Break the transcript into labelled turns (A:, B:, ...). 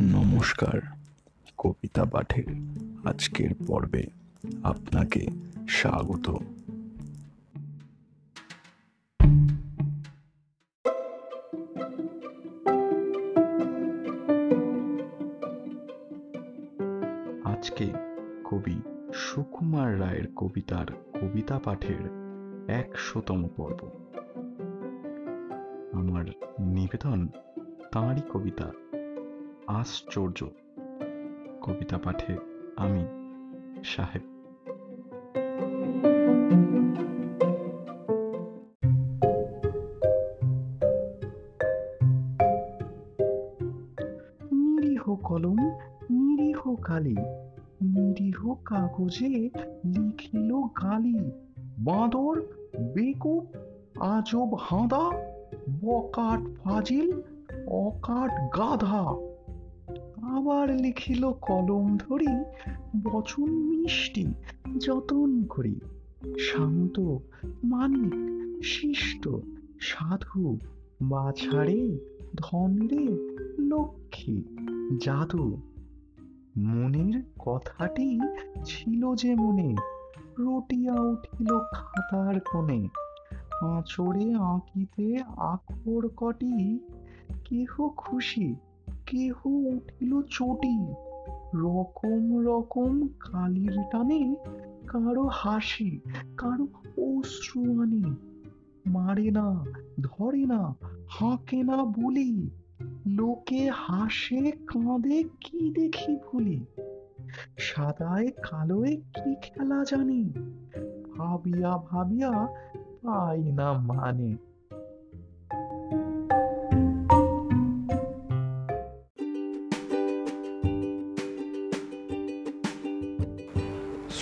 A: নমস্কার, কবিতা পাঠের আজকের পর্বে আপনাকে স্বাগত। আজকে কবি সুকুমার রায়ের কবিতার কবিতা পাঠের একশোতম পর্ব। আমার নিবেদন তাঁরই কবিতা আশ্চর্য। কবিতা পাঠে আমি সাহেব।
B: নিরীহ কলম, নিরীহ কালি, নিরীহ কাগজে লিখিল গালি, বাঁদর, বেকুব, আজব হাঁদা, বকাট ফাজিল, অকাট গাধা। আবার লিখিল কলম ধরি, বচন মিষ্টি যতন করি। শান্ত, মানিক, শিষ্ট, সাধু বাছাড়ে ধন রে লক্ষ্মী, জাদু। মনের কথাটি ছিল যে মনে, রটিয়া উঠিল খাতার কোণে। আঁচড়ে আঁকিতে আখর কটি, কেহ খুশি কেহ উঠিল চটি। রকম রকম কালির টানে কারও হাসি, কারও অশ্রু আনে। মারে না, ধরে না, হাঁকে না বলি। লোকে হাসে, কাঁদে, কি দেখি ভুলি? সাদায় কালোয় কি খেলা জানি? ভাবিয়া ভাবিয়া পাই না মানে।